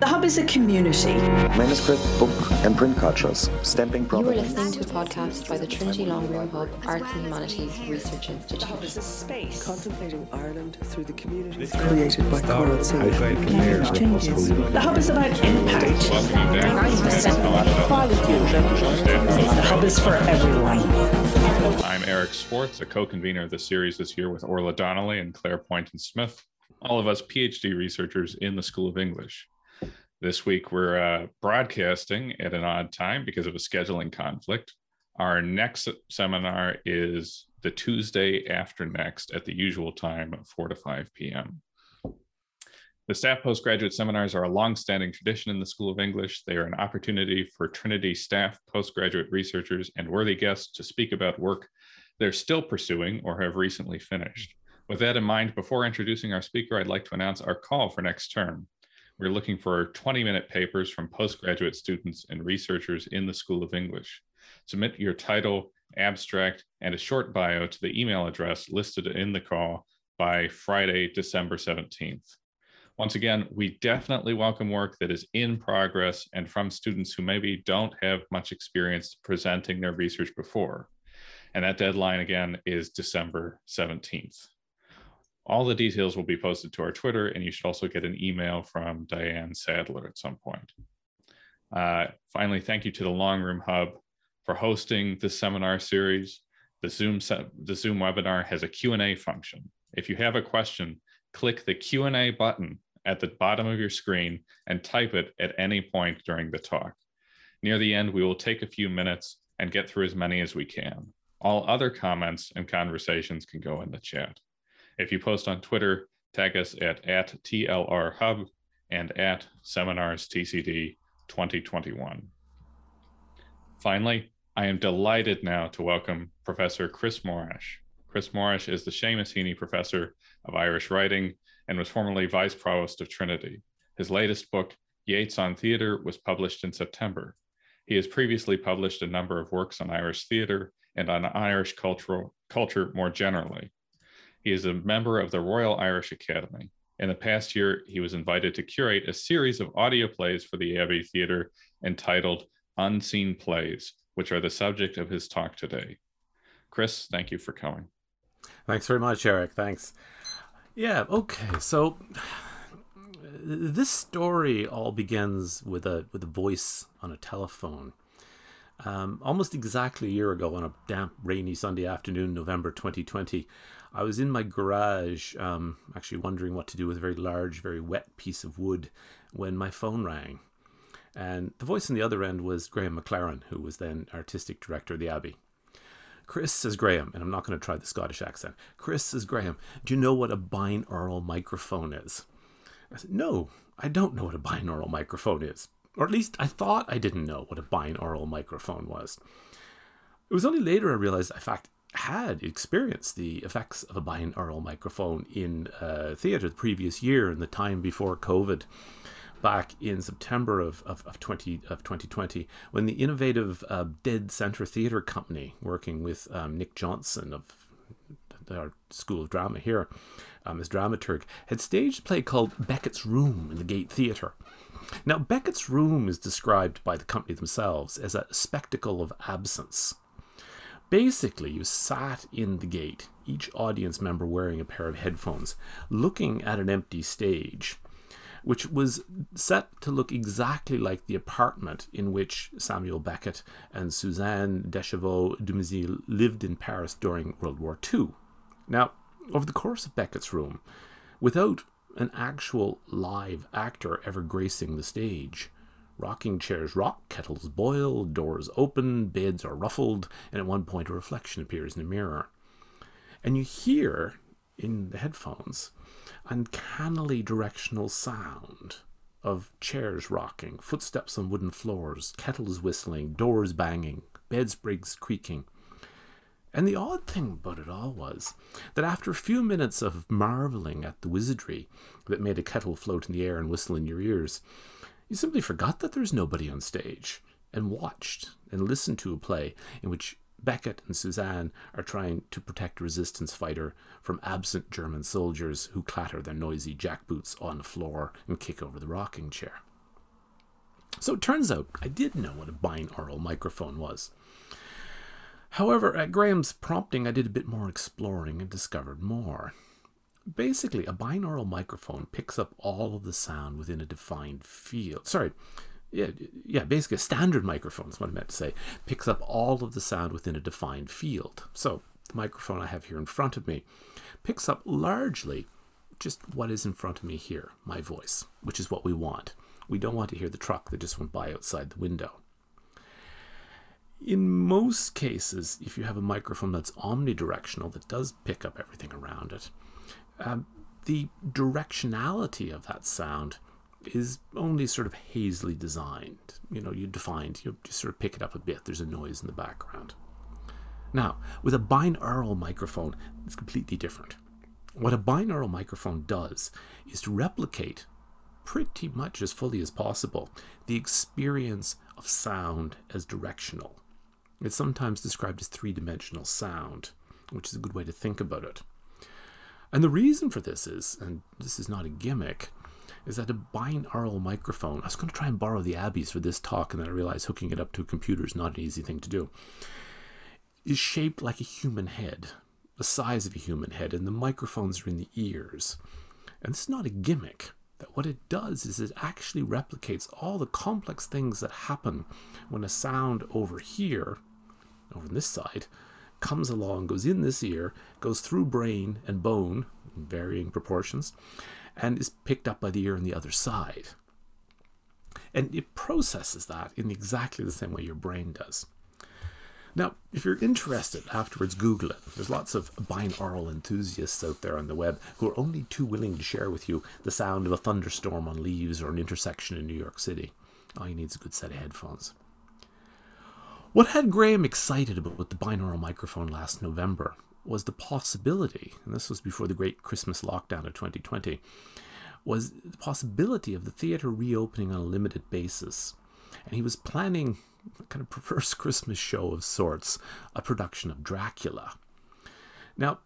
The Hub is a community. Manuscript, book, and print cultures, stamping You are listening to a podcast by the Trinity Long Room Hub Arts and Humanities Research Institute. The Hub is a space. Contemplating Ireland through the communities created by Coral changes. The Hub is about impact. The Hub is for everyone. I'm Eric Schwartz, a co-convener of the series this year with Orla Donnelly and Claire Poynton Smith, all of us PhD researchers in the School of English. This week, we're uh, broadcasting at an odd time because of a scheduling conflict. Our next seminar is the Tuesday after next at the usual time, 4 to 5 p.m. The staff postgraduate seminars are a long-standing tradition in the School of English. They are an opportunity for Trinity staff, postgraduate researchers, and worthy guests to speak about work they're still pursuing or have recently finished. With that in mind, before introducing our speaker, I'd like to announce our call for next term. We're looking for 20 minute papers from postgraduate students and researchers in the School of English. Submit your title, abstract, and a short bio to the email address listed in the call by Friday, December 17th. Once again, we definitely welcome work that is in progress and from students who maybe don't have much experience presenting their research before. And that deadline again is December 17th. All the details will be posted to our Twitter, and you should also get an email from Diane Sadler at some point. Uh, finally, thank you to the Long Room Hub for hosting this seminar series. The Zoom, the Zoom webinar has a Q&A function. If you have a question, click the Q&A button at the bottom of your screen and type it at any point during the talk. Near the end, we will take a few minutes and get through as many as we can. All other comments and conversations can go in the chat. If you post on Twitter, tag us at, at TLR Hub and at Seminars TCD 2021. Finally, I am delighted now to welcome Professor Chris Morash. Chris Morash is the Seamus Heaney Professor of Irish Writing and was formerly Vice Provost of Trinity. His latest book, Yeats on Theatre, was published in September. He has previously published a number of works on Irish theatre and on Irish cultural, culture more generally. He is a member of the Royal Irish Academy. In the past year, he was invited to curate a series of audio plays for the Abbey Theatre entitled Unseen Plays, which are the subject of his talk today. Chris, thank you for coming. Thanks very much, Eric. Thanks. Yeah, okay. So this story all begins with a with a voice on a telephone. Um, almost exactly a year ago, on a damp, rainy Sunday afternoon, November 2020, I was in my garage, um, actually wondering what to do with a very large, very wet piece of wood, when my phone rang. And the voice on the other end was Graham McLaren, who was then artistic director of the Abbey. Chris says Graham, and I'm not going to try the Scottish accent. Chris says Graham, do you know what a binaural microphone is? I said, No, I don't know what a binaural microphone is. Or at least I thought I didn't know what a binaural microphone was. It was only later I realized, in fact, had experienced the effects of a binaural microphone in uh, theatre the previous year in the time before COVID back in September of, of, of, 20, of 2020 when the innovative uh, Dead Centre Theatre Company, working with um, Nick Johnson of our School of Drama here um, as dramaturg, had staged a play called Beckett's Room in the Gate Theatre. Now, Beckett's Room is described by the company themselves as a spectacle of absence. Basically, you sat in the gate, each audience member wearing a pair of headphones, looking at an empty stage which was set to look exactly like the apartment in which Samuel Beckett and Suzanne Déchevaux Dumesnil lived in Paris during World War II. Now, over the course of Beckett's room, without an actual live actor ever gracing the stage, rocking chairs rock, kettles boil, doors open, beds are ruffled, and at one point a reflection appears in a mirror. And you hear in the headphones uncannily directional sound of chairs rocking, footsteps on wooden floors, kettles whistling, doors banging, bedsprigs creaking. And the odd thing about it all was that after a few minutes of marveling at the wizardry that made a kettle float in the air and whistle in your ears, you simply forgot that there's nobody on stage and watched and listened to a play in which Beckett and Suzanne are trying to protect a resistance fighter from absent German soldiers who clatter their noisy jackboots on the floor and kick over the rocking chair. So it turns out I did know what a binaural microphone was. However, at Graham's prompting, I did a bit more exploring and discovered more. Basically, a binaural microphone picks up all of the sound within a defined field. Sorry, yeah, yeah, basically a standard microphone is what I meant to say, picks up all of the sound within a defined field. So the microphone I have here in front of me picks up largely just what is in front of me here, my voice, which is what we want. We don't want to hear the truck that just went by outside the window. In most cases, if you have a microphone that's omnidirectional that does pick up everything around it, um, the directionality of that sound is only sort of hazily designed. You know, you defined, you just sort of pick it up a bit, there's a noise in the background. Now, with a binaural microphone, it's completely different. What a binaural microphone does is to replicate pretty much as fully as possible the experience of sound as directional. It's sometimes described as three dimensional sound, which is a good way to think about it. And the reason for this is, and this is not a gimmick, is that a binaural microphone. I was going to try and borrow the Abbeys for this talk, and then I realized hooking it up to a computer is not an easy thing to do. Is shaped like a human head, the size of a human head, and the microphones are in the ears. And this is not a gimmick. That what it does is it actually replicates all the complex things that happen when a sound over here, over on this side, comes along, goes in this ear, goes through brain and bone in varying proportions, and is picked up by the ear on the other side. And it processes that in exactly the same way your brain does. Now, if you're interested, afterwards Google it. There's lots of binaural enthusiasts out there on the web who are only too willing to share with you the sound of a thunderstorm on leaves or an intersection in New York City. All you need is a good set of headphones. What had Graham excited about the binaural microphone last November was the possibility, and this was before the great Christmas lockdown of 2020, was the possibility of the theater reopening on a limited basis. And he was planning a kind of perverse Christmas show of sorts, a production of Dracula. Now,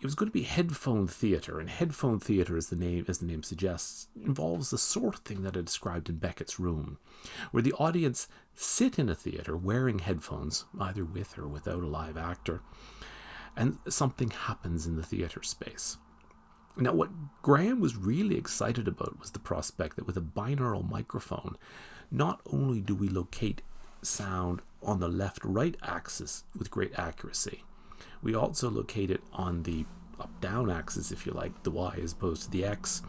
it was going to be headphone theater, and headphone theater, as the name as the name suggests, involves the sort of thing that I described in Beckett's room, where the audience sit in a theater wearing headphones, either with or without a live actor, and something happens in the theater space. Now, what Graham was really excited about was the prospect that with a binaural microphone, not only do we locate sound on the left right axis with great accuracy, we also locate it on the up down axis, if you like, the y as opposed to the x.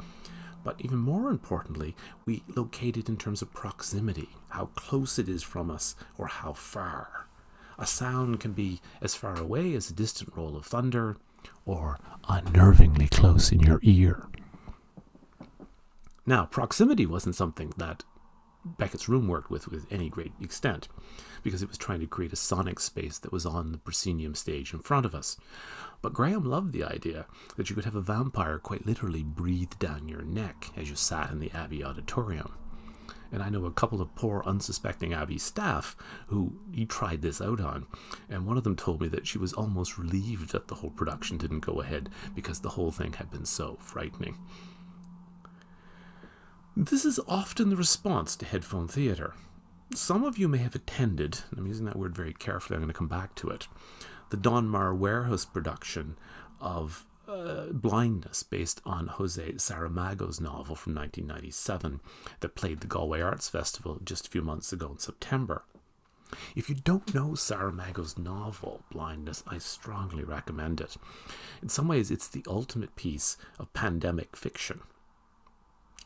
But even more importantly, we locate it in terms of proximity, how close it is from us or how far. A sound can be as far away as a distant roll of thunder or unnervingly close in your ear. Now, proximity wasn't something that Beckett's room worked with with any great extent because it was trying to create a sonic space that was on the proscenium stage in front of us. But Graham loved the idea that you could have a vampire quite literally breathe down your neck as you sat in the Abbey auditorium. And I know a couple of poor, unsuspecting Abbey staff who he tried this out on. And one of them told me that she was almost relieved that the whole production didn't go ahead because the whole thing had been so frightening. This is often the response to headphone theatre. Some of you may have attended, I'm using that word very carefully, I'm going to come back to it, the Donmar Warehouse production of uh, Blindness, based on Jose Saramago's novel from 1997 that played the Galway Arts Festival just a few months ago in September. If you don't know Saramago's novel, Blindness, I strongly recommend it. In some ways, it's the ultimate piece of pandemic fiction.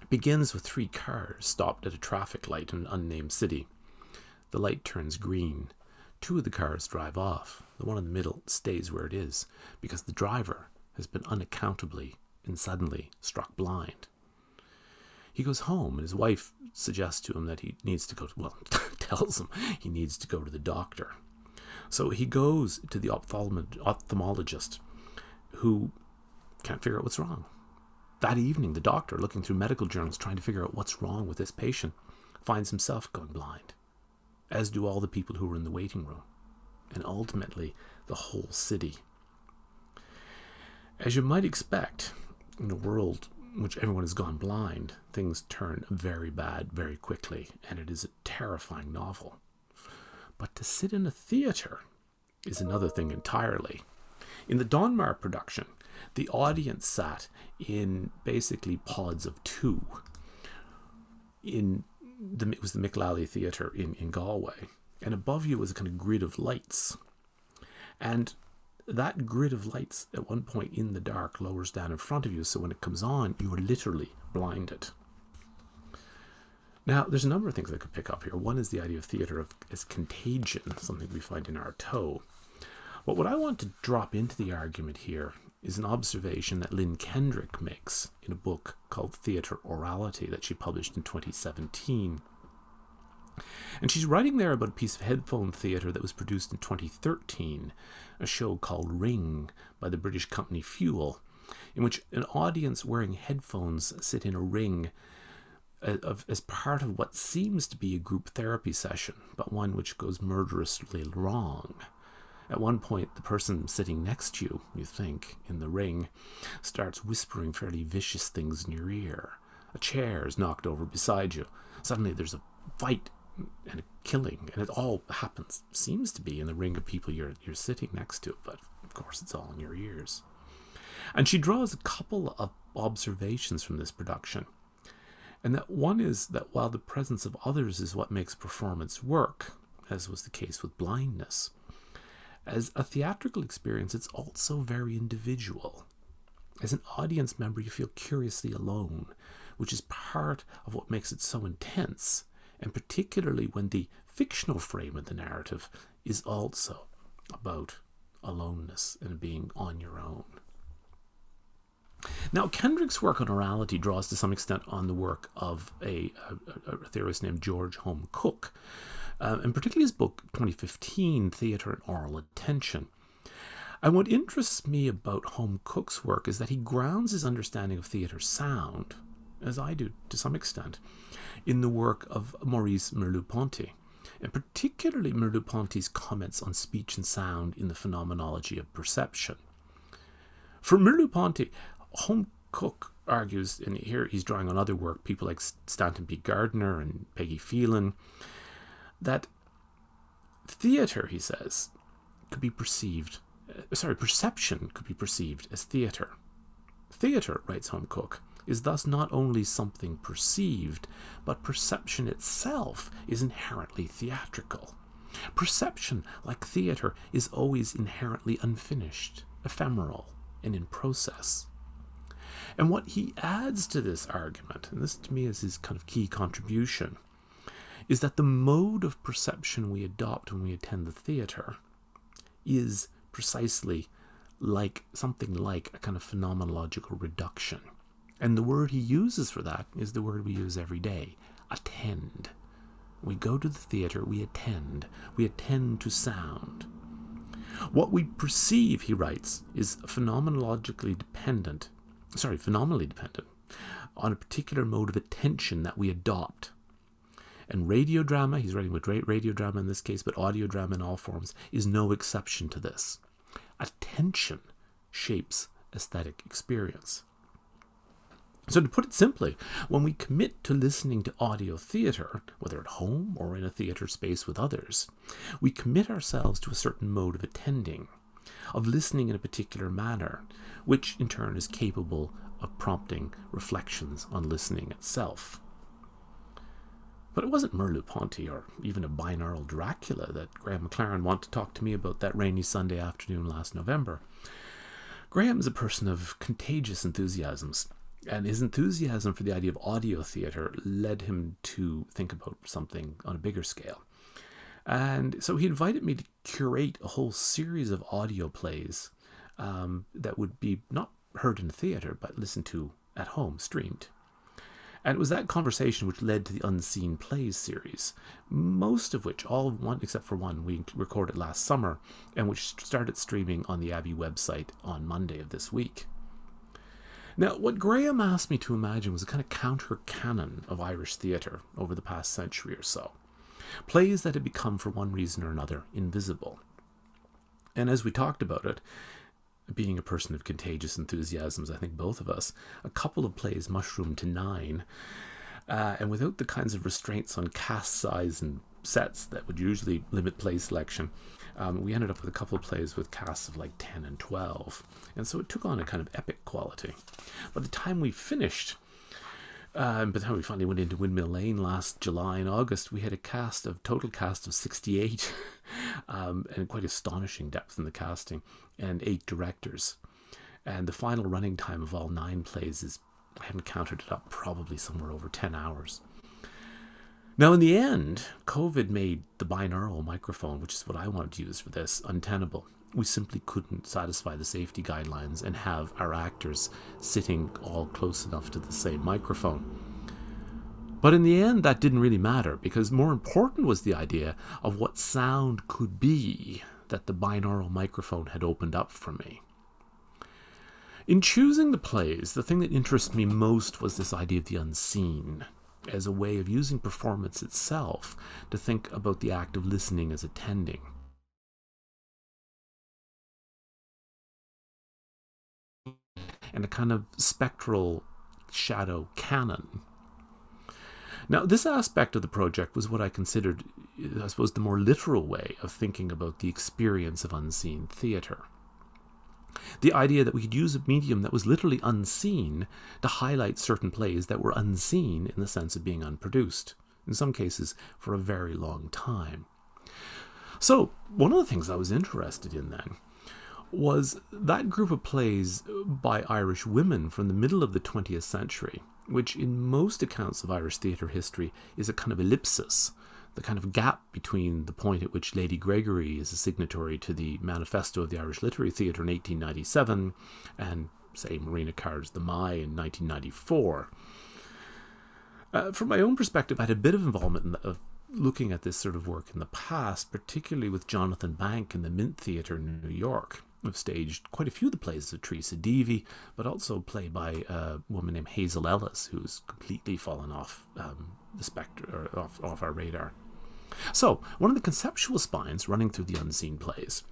It begins with three cars stopped at a traffic light in an unnamed city. The light turns green. Two of the cars drive off. The one in the middle stays where it is because the driver has been unaccountably and suddenly struck blind. He goes home and his wife suggests to him that he needs to go to, well, tells him he needs to go to the doctor. So he goes to the ophthalmologist who can't figure out what's wrong. That evening, the doctor, looking through medical journals trying to figure out what's wrong with this patient, finds himself going blind, as do all the people who were in the waiting room, and ultimately the whole city. As you might expect, in a world in which everyone has gone blind, things turn very bad very quickly, and it is a terrifying novel. But to sit in a theatre is another thing entirely. In the Donmar production, the audience sat in basically pods of two. In the it was the Mick Lally Theatre in, in Galway, and above you was a kind of grid of lights. And that grid of lights at one point in the dark lowers down in front of you, so when it comes on, you are literally blinded. Now, there's a number of things I could pick up here. One is the idea of theatre of, as contagion, something we find in Artaud. But what I want to drop into the argument here is an observation that Lynne Kendrick makes in a book called Theatre Aurality that she published in 2017. And she's writing there about a piece of headphone theatre that was produced in 2013, a show called Ring by the British company Fuel, in which an audience wearing headphones sit in a ring as part of what seems to be a group therapy session, but one which goes murderously wrong. At one point, the person sitting next to you, you think, in the ring, starts whispering fairly vicious things in your ear. A chair is knocked over beside you. Suddenly, there's a fight and a killing, and it all happens, seems to be, in the ring of people you're, you're sitting next to, but of course, it's all in your ears. And she draws a couple of observations from this production. And that one is that while the presence of others is what makes performance work, as was the case with blindness, as a theatrical experience, it's also very individual. As an audience member, you feel curiously alone, which is part of what makes it so intense and particularly when the fictional frame of the narrative is also about aloneness and being on your own. Now, Kendrick's work on aurality draws to some extent on the work of a, a, a theorist named George Home Cook, uh, and particularly his book 2015, Theatre and Aural Attention. And what interests me about Home Cook's work is that he grounds his understanding of theatre sound, as I do to some extent, in the work of Maurice Merleau-Ponty, and particularly Merleau-Ponty's comments on speech and sound in the phenomenology of perception. For Merleau-Ponty, Home Cook argues, and here he's drawing on other work, people like Stanton B. Garner and Peggy Phelan, that theatre, he says, could be perceived, uh, sorry, perception could be perceived as theatre. Theatre, writes Home Cook, is thus not only something perceived, but perception itself is inherently theatrical. Perception, like theatre, is always inherently unfinished, ephemeral, and in process. And what he adds to this argument, and this to me is his kind of key contribution, is that the mode of perception we adopt when we attend the theatre is precisely like something like a kind of phenomenological reduction. And the word he uses for that is the word we use every day attend. We go to the theatre, we attend. We attend to sound. What we perceive, he writes, is phenomenologically dependent, sorry, phenomenally dependent on a particular mode of attention that we adopt. And radio drama, he's writing with great radio drama in this case, but audio drama in all forms, is no exception to this. Attention shapes aesthetic experience. So, to put it simply, when we commit to listening to audio theatre, whether at home or in a theatre space with others, we commit ourselves to a certain mode of attending, of listening in a particular manner, which in turn is capable of prompting reflections on listening itself. But it wasn't Merleau-Ponty or even a binaural Dracula that Graham McLaren wanted to talk to me about that rainy Sunday afternoon last November. Graham is a person of contagious enthusiasms and his enthusiasm for the idea of audio theatre led him to think about something on a bigger scale. And so he invited me to curate a whole series of audio plays um, that would be not heard in theatre, but listened to at home, streamed. And it was that conversation which led to the Unseen Plays series, most of which, all one except for one, we recorded last summer, and which started streaming on the Abbey website on Monday of this week. Now, what Graham asked me to imagine was a kind of counter canon of Irish theatre over the past century or so. Plays that had become, for one reason or another, invisible. And as we talked about it, being a person of contagious enthusiasms, I think both of us, a couple of plays mushroomed to nine. Uh, and without the kinds of restraints on cast size and sets that would usually limit play selection, um, we ended up with a couple of plays with casts of like 10 and 12. And so it took on a kind of epic quality. By the time we finished, uh, by the time we finally went into Windmill Lane last July and August, we had a cast of total cast of 68, um, and quite astonishing depth in the casting, and eight directors. And the final running time of all nine plays is, I haven't counted it up, probably somewhere over 10 hours. Now, in the end, COVID made the binaural microphone, which is what I wanted to use for this, untenable. We simply couldn't satisfy the safety guidelines and have our actors sitting all close enough to the same microphone. But in the end, that didn't really matter because more important was the idea of what sound could be that the binaural microphone had opened up for me. In choosing the plays, the thing that interested me most was this idea of the unseen as a way of using performance itself to think about the act of listening as attending. And a kind of spectral shadow canon. Now, this aspect of the project was what I considered, I suppose, the more literal way of thinking about the experience of unseen theatre. The idea that we could use a medium that was literally unseen to highlight certain plays that were unseen in the sense of being unproduced, in some cases for a very long time. So, one of the things I was interested in then was that group of plays by Irish women from the middle of the 20th century, which in most accounts of Irish theatre history is a kind of ellipsis the kind of gap between the point at which Lady Gregory is a signatory to the Manifesto of the Irish Literary Theatre in 1897 and, say, Marina Carr's The Mai in 1994. Uh, from my own perspective, I had a bit of involvement in the, of looking at this sort of work in the past, particularly with Jonathan Bank in the Mint Theatre in New York. I've staged quite a few of the plays of Teresa Deevy, but also a play by a woman named Hazel Ellis, who's completely fallen off um, the spectre, or off, off our radar. So, one of the conceptual spines running through the unseen plays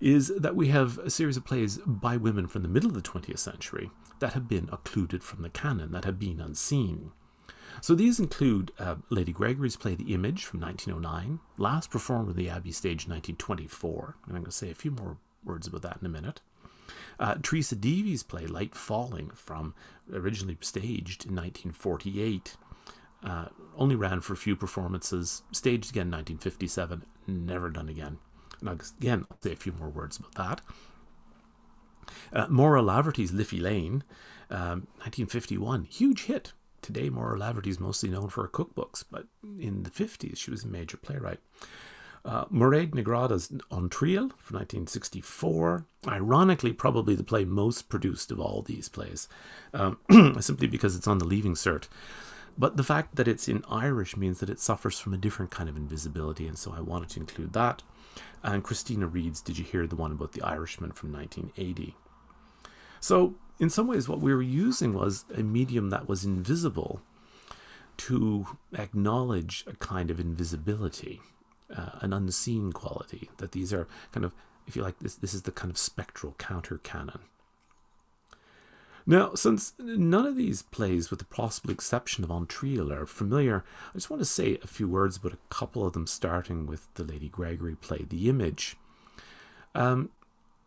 is that we have a series of plays by women from the middle of the 20th century that have been occluded from the canon, that have been unseen. So these include uh, Lady Gregory's play The Image from 1909, last performed at the Abbey stage in 1924, and I'm going to say a few more words about that in a minute. Uh, Teresa Deevy's play Light Falling from originally staged in 1948 uh, only ran for a few performances, staged again in 1957, never done again. And again, I'll say a few more words about that. Uh, Maura Laverty's Liffey Lane, um, 1951, huge hit. Today, Maura Laverty is mostly known for her cookbooks, but in the 50s, she was a major playwright. Uh, Máiréad Ní Ghráda's On Trial from 1964. Ironically, probably the play most produced of all these plays, um, simply because it's on the Leaving Cert. But the fact that it's in Irish means that it suffers from a different kind of invisibility, and so I wanted to include that. And Christina Reid's Did You Hear the One About the Irishman from 1980? So, in some ways, what we were using was a medium that was invisible to acknowledge a kind of invisibility, uh, an unseen quality, that these are kind of, if you like, this, this is the kind of spectral counter canon. Now, since none of these plays, with the possible exception of On Trial, are familiar, I just want to say a few words about a couple of them, starting with the Lady Gregory play, The Image. Um,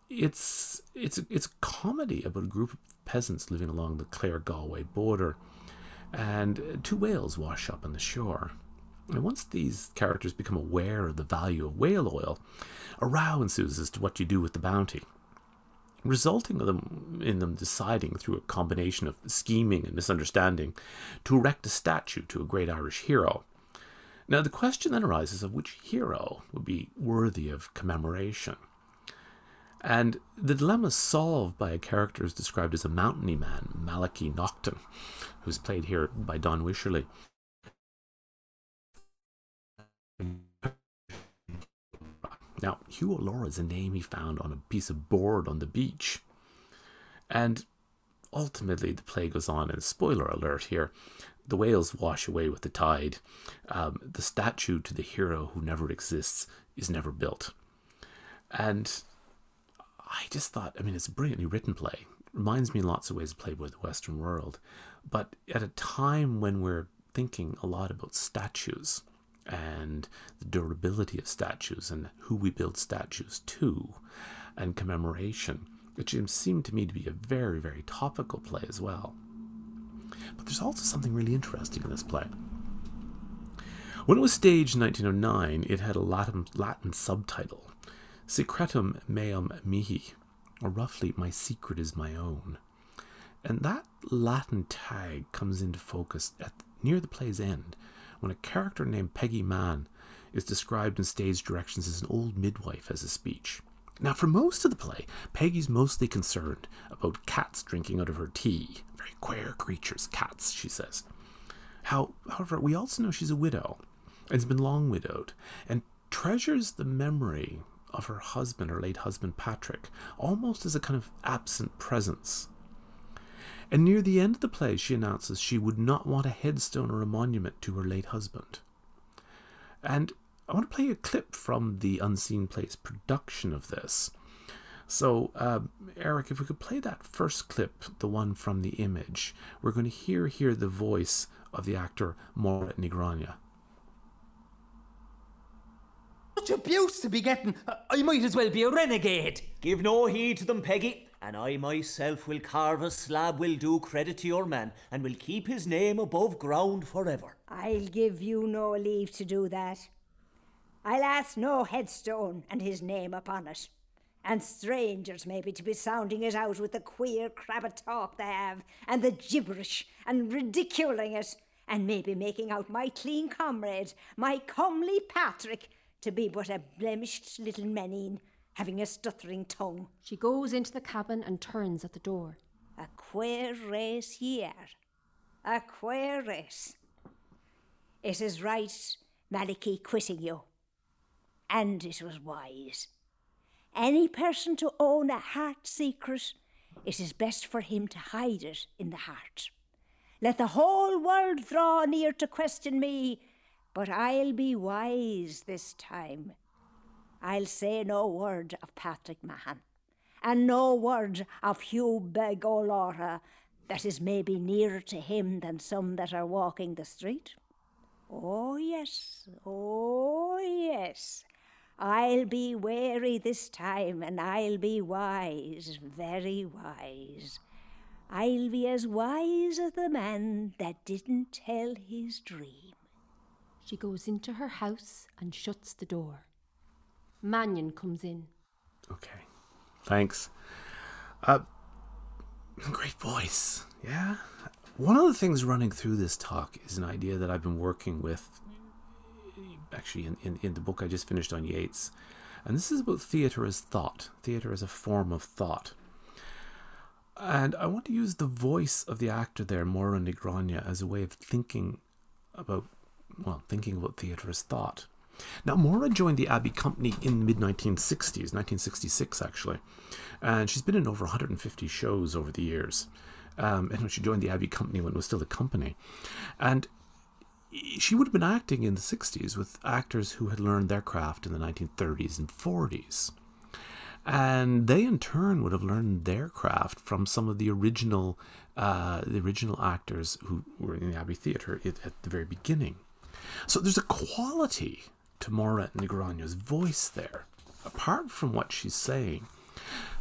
it's it's it's comedy about a group of peasants living along the Clare Galway border, and two whales wash up on the shore. And once these characters become aware of the value of whale oil, a row ensues as to what you do with the bounty resulting in them, deciding through a combination of scheming and misunderstanding to erect a statue to a great Irish hero. Now, the question then arises of which hero would be worthy of commemoration. And the dilemma is solved by a character who's described as a mountainy man, Malachy Naughton, who's played here by Don Wycherley. Now, Hugh O'Lorrha is a name he found on a piece of board on the beach. And ultimately, the play goes on, and spoiler alert here the whales wash away with the tide. Um, the statue to the hero who never exists is never built. And I just thought, I mean, it's a brilliantly written play. Reminds me in lots of ways of Playboy the Western World. But at a time when we're thinking a lot about statues and the durability of statues and who we build statues to and commemoration, it seemed to me to be a very, very topical play as well. But there's also something really interesting in this play. When it was staged in 1909, it had a Latin, Latin subtitle, Secretum meum mihi, or roughly, My Secret is My Own. And that Latin tag comes into focus at near the play's end when a character named Peggy Mahon is described in stage directions as an old midwife as a speech. Now, for most of the play, Peggy's mostly concerned about cats drinking out of her tea. Very queer creatures, cats, she says. How, however, we also know she's a widow and has been long widowed and treasures the memory of her husband, her late husband Patrick, almost as a kind of absent presence. And near the end of the play, she announces she would not want a headstone or a monument to her late husband. And I want to play a clip from the Unseen Plays production of this. So, uh, Eric, if we could play that first clip, the one from the image, we're going to hear here the voice of the actor Maura Ní Ghráinne. Such abuse to be getting. I might as well be a renegade. Give no heed to them, Peggy, and I myself will carve a slab will do credit to your man, and will keep his name above ground forever. I'll give you no leave to do that. I'll ask no headstone and his name upon it. And strangers maybe to be sounding it out with the queer crabbit talk they have, and the gibberish, and ridiculing it, and maybe making out my clean comrade, my comely Patrick, to be but a blemished little menine, having a stuttering tongue. She goes into the cabin and turns at the door. A queer race ye are. A queer race. It is right, Malachy, quitting you. And it was wise. Any person to own a heart secret, it is best for him to hide it in the heart. Let the whole world draw near to question me, but I'll be wise this time. I'll say no word of Patrick Mahon, and no word of Hugh Beg O'Lorrha that is maybe nearer to him than some that are walking the street. Oh, yes, oh, yes. I'll be wary this time, and I'll be wise, very wise. I'll be as wise as the man that didn't tell his dream. She goes into her house and shuts the door. Mannion comes in. Okay. Thanks. Uh, great voice. Yeah. One of the things running through this talk is an idea that I've been working with actually in, in, in the book I just finished on Yeats. And this is about theatre as thought, theatre as a form of thought. And I want to use the voice of the actor there, Maura Ní Ghráinne, as a way of thinking about, well, thinking about theatre as thought. Now, Maura joined the Abbey Company in the mid 1960s, 1966 actually, and she's been in over 150 shows over the years. Um, and when she joined the Abbey Company when it was still a company, and she would have been acting in the 60s with actors who had learned their craft in the 1930s and 40s. And they in turn would have learned their craft from some of the original, uh, the original actors who were in the Abbey Theatre at the very beginning. So there's a quality to Maura Ní Ghráinne's voice there, apart from what she's saying,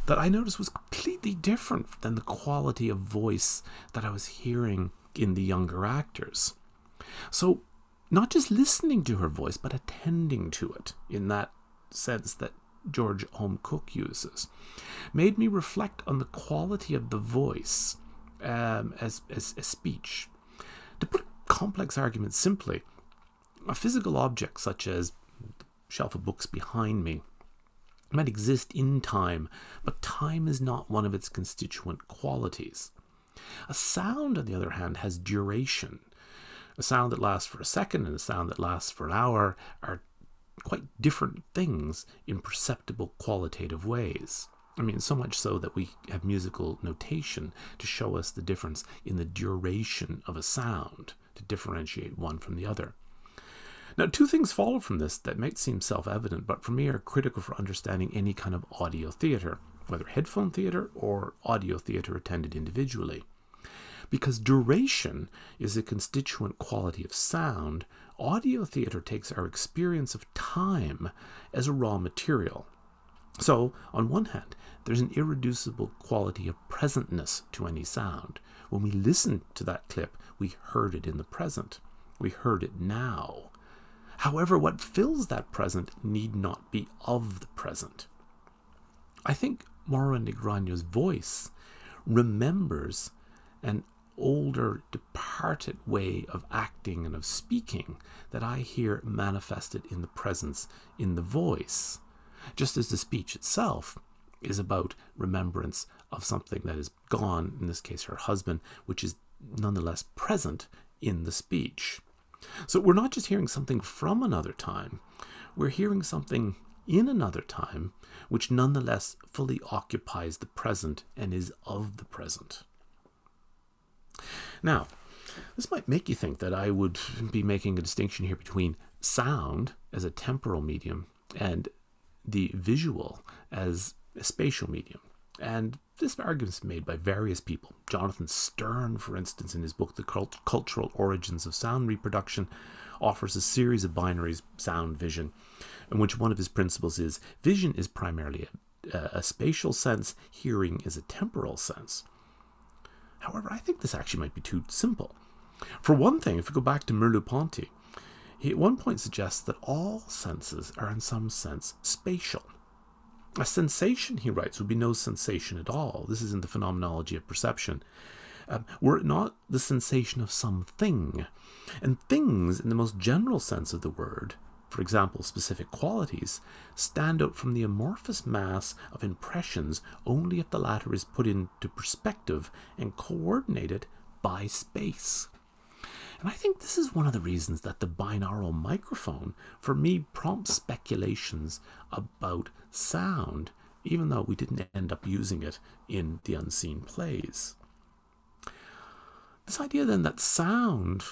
that I noticed was completely different than the quality of voice that I was hearing in the younger actors. So, not just listening to her voice, but attending to it in that sense that George Home Cook uses, made me reflect on the quality of the voice um, as, as, as speech. To put a complex argument simply, a physical object such as the shelf of books behind me might exist in time, but time is not one of its constituent qualities. A sound, on the other hand, has duration. A sound that lasts for a second and a sound that lasts for an hour are quite different things in perceptible qualitative ways. I mean, so much so that we have musical notation to show us the difference in the duration of a sound to differentiate one from the other. Now, two things follow from this that might seem self evident, but for me are critical for understanding any kind of audio theatre. whether headphone theatre or audio theatre attended individually. Because duration is a constituent quality of sound, audio theatre takes our experience of time as a raw material. So, on one hand, there's an irreducible quality of presentness to any sound. When we listened to that clip, we heard it in the present. We heard it now. However, what fills that present need not be of the present. I think Maura Ní Ghráinne's voice remembers an older, departed way of acting and of speaking that I hear manifested in the presence, in the voice, just as the speech itself is about remembrance of something that is gone, in this case her husband, which is nonetheless present in the speech. So we're not just hearing something from another time, we're hearing something in another time which nonetheless fully occupies the present and is of the present. Now, this might make you think that I would be making a distinction here between sound as a temporal medium and the visual as a spatial medium. And this argument is made by various people. Jonathan Sterne, for instance, in his book The Cult- Cultural Origins of Sound Reproduction, offers a series of binaries, sound, vision, in which one of his principles is vision is primarily a, a spatial sense, hearing is a temporal sense. However, I think this actually might be too simple. For one thing, if we go back to Merleau-Ponty, he at one point suggests that all senses are in some sense spatial. A sensation, he writes, would be no sensation at all. This is in the phenomenology of perception. Um, were it not the sensation of something. And things, in the most general sense of the word, for example, specific qualities, stand out from the amorphous mass of impressions only if the latter is put into perspective and coordinated by space. And I think this is one of the reasons that the binaural microphone, for me, prompts speculations about sound, even though we didn't end up using it in the unseen plays. This idea then that sound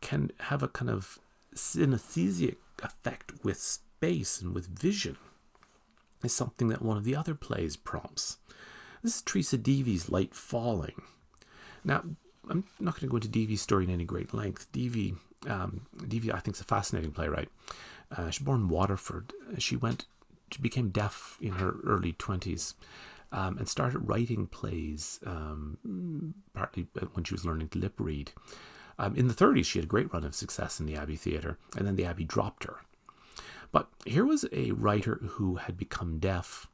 can have a kind of synesthesic effect with space and with vision is something that one of the other plays prompts. This is Teresa Deevy's Light Falling. Now, I'm not going to go into Deevy's story in any great length. Deevy, um, Deevy, I think, is a fascinating playwright. Uh, she was born in Waterford. She went, she became deaf in her early 20s um, and started writing plays um, partly when she was learning to lip read. Um, in the 30s, she had a great run of success in the Abbey Theatre, and then the Abbey dropped her. But here was a writer who had become deaf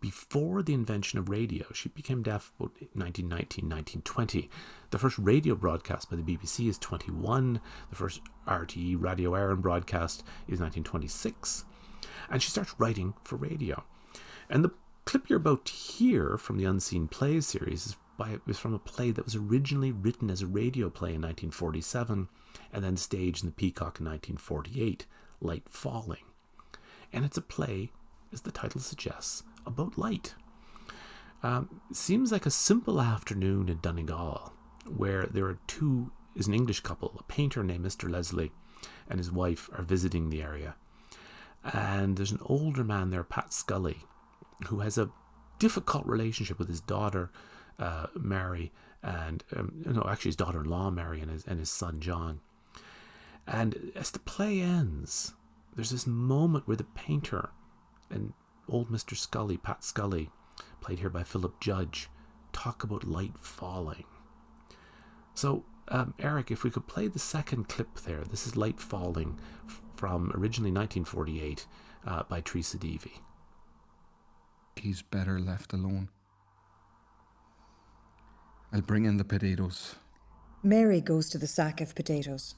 before the invention of radio. She became deaf about 1919, 1920. The first radio broadcast by the BBC is 21. The first RTE Radio Éireann broadcast is 1926. And she starts writing for radio. And the clip you're about to hear from the Unseen Plays series is, by, is from a play that was originally written as a radio play in 1947 and then staged in the Peacock in 1948, Light Falling. And it's a play, as the title suggests, about light. Um, seems like a simple afternoon in Donegal, where there are two, is an English couple, a painter named Mr. Leslie and his wife are visiting the area. And there's an older man there, Pat Scully, who has a difficult relationship with his daughter, uh, Mary, and um, no, actually his daughter-in-law, Mary, and his, and his son, John. And as the play ends, there's this moment where the painter and old Mr. Scully, Pat Scully, played here by Philip Judge, talk about light falling. So, um, Eric, if we could play the second clip there, this is Light Falling from originally 1948 uh, by Teresa Deevy. He's better left alone. I'll bring in the potatoes. Mary goes to the sack of potatoes.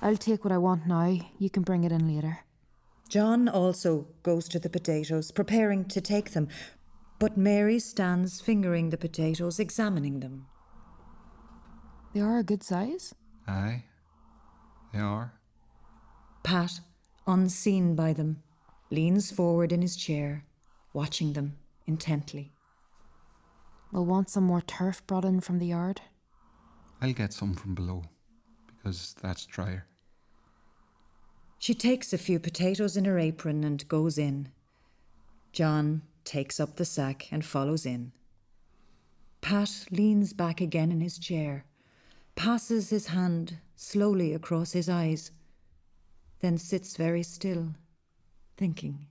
I'll take what I want now. You can bring it in later. John also goes to the potatoes, preparing to take them, but Mary stands fingering the potatoes, examining them. They are a good size? Aye, they are. Pat, unseen by them, leans forward in his chair, watching them intently. We'll want some more turf brought in from the yard. I'll get some from below, because that's drier. She takes a few potatoes in her apron and goes in. John takes up the sack and follows in. Pat leans back again in his chair, passes his hand slowly across his eyes, then sits very still, thinking.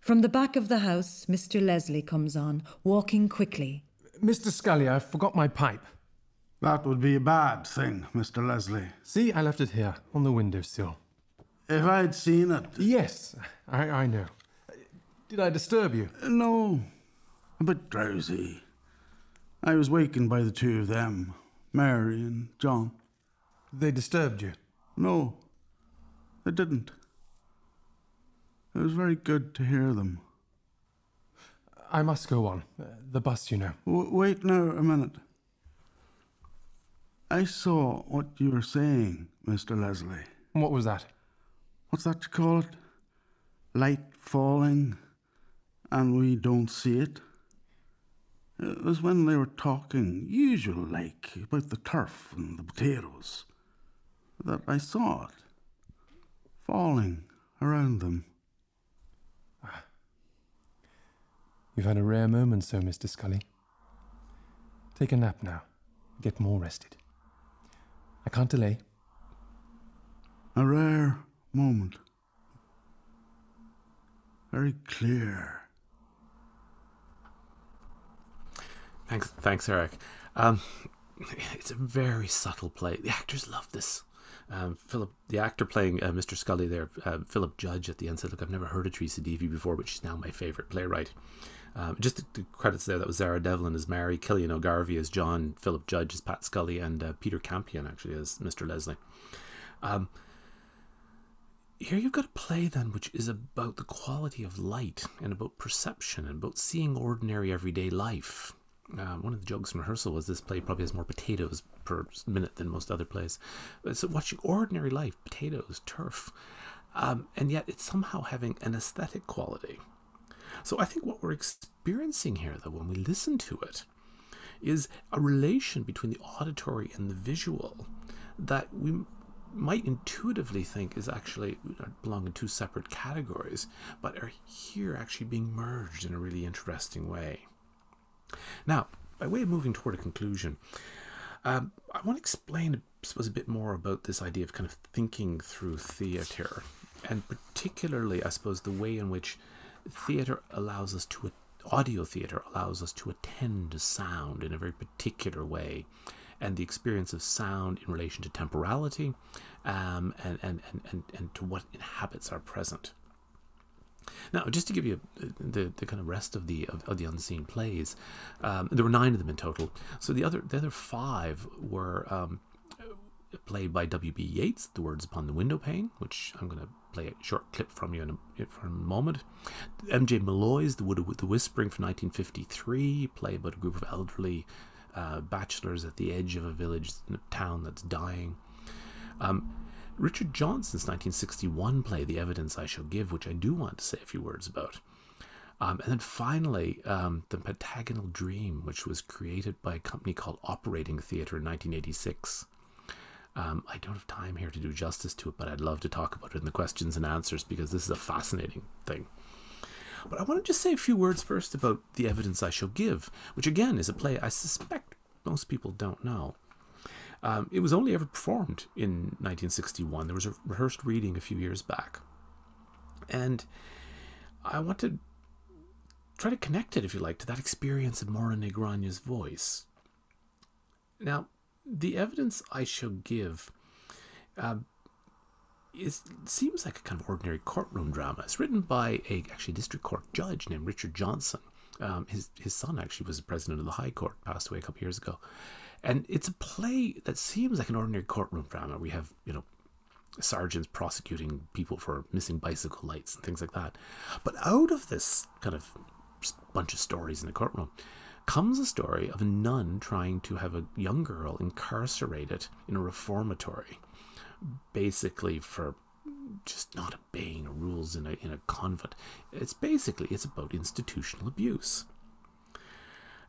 From the back of the house, Mr. Leslie comes on, walking quickly. Mr. Scully, I forgot my pipe. That would be a bad thing, Mr. Leslie. See, I left it here, on the windowsill. If I'd seen it. Yes, I, I know. Did I disturb you? No, a bit drowsy. I was wakened by the two of them, Mary and John. They disturbed you? No, they didn't. It was very good to hear them. I must go on. The bus, you know. W- wait now a minute. I saw what you were saying, Mr. Leslie. What was that? What's that you call it? Light falling, and we don't see it. It was when they were talking, usual like, about the turf and the potatoes, that I saw it falling around them. You've had a rare moment, so, Mr. Scully. Take a nap now. Get more rested. I can't delay. A rare moment. Very clear. Thanks, thanks, Eric. Um, it's a very subtle play. The actors love this. Um, Philip, the actor playing uh, Mr. Scully there, uh, Philip Judge at the end said, "Look, I've never heard of Teresa Deevy before, but she's now my favorite playwright." Um, just the, the, credits there. That was Zara Devlin as Mary, Killian O'Garvey as John, Philip Judge as Pat Scully, and uh, Peter Campion actually as Mr. Leslie. Um, here you've got a play then which is about the quality of light and about perception and about seeing ordinary everyday life. Uh, one of the jokes in rehearsal was this play probably has more potatoes per minute than most other plays. So watching ordinary life, potatoes, turf, um, and yet it's somehow having an aesthetic quality. So I think what we're experiencing here, though, when we listen to it, is a relation between the auditory and the visual that we might intuitively think is actually belong in two separate categories, but are here actually being merged in a really interesting way. Now, by way of moving toward a conclusion, um, I want to explain, I suppose, a bit more about this idea of kind of thinking through theatre, and particularly, I suppose, the way in which theatre allows us to, audio theatre allows us to attend to sound in a very particular way, and the experience of sound in relation to temporality, um, and, and, and, and, to what inhabits our present. Now, just to give you the, the kind of rest of the of, of the unseen plays, um, there were nine of them in total. So the other the other five were um, played by W. B. Yeats, "The Words Upon the Window Pane," which I'm going to play a short clip from you in a, for a moment. M. J. Molloy's "The Wood of the Whispering" from 1953, play about a group of elderly uh, bachelors at the edge of a village, a town that's dying. Um, Richard Johnson's 1961 play, The Evidence I Shall Give, which I do want to say a few words about. Um, and then finally, um, The Pentagonal Dream, which was created by a company called Operating Theatre in 1986. Um, I don't have time here to do justice to it, but I'd love to talk about it in the questions and answers because this is a fascinating thing. But I want to just say a few words first about The Evidence I Shall Give, which again is a play I suspect most people don't know. Um, it was only ever performed in 1961. There was a rehearsed reading a few years back. And I want to try to connect it, if you like, to that experience of Maura Ní Ghráinne's voice. Now, the evidence I shall give uh, is, seems like a kind of ordinary courtroom drama. It's written by a actually district court judge named Richard Johnson. Um, his his son actually was president of the High Court, passed away a couple years ago. And it's a play that seems like an ordinary courtroom drama. We have, you know, sergeants prosecuting people for missing bicycle lights and things like that. But out of this kind of bunch of stories in the courtroom comes a story of a nun trying to have a young girl incarcerated in a reformatory, basically for just not obeying rules in a in a convent. It's basically it's about institutional abuse.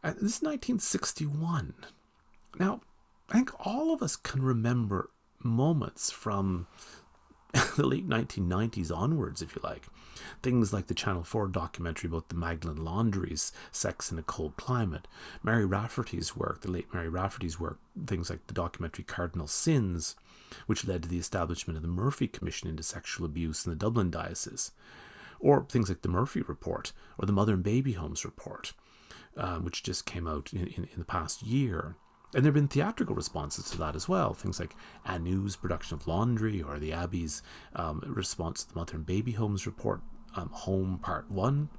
Uh, this is 1961. Now, I think all of us can remember moments from the late 1990s onwards, if you like. Things like the Channel 4 documentary about the Magdalen laundries, Sex in a Cold Climate, Mary Raftery's work, the late Mary Raftery's work, things like the documentary Cardinal Sins, which led to the establishment of the Murphy Commission into Sexual Abuse in the Dublin Diocese, or things like the Murphy Report or the Mother and Baby Homes Report, um, which just came out in, in, in the past year. And there have been theatrical responses to that as well. Things like Anu's production of Laundry or the Abbey's um, response to the Mother and Baby Homes report, um, Home Part 1.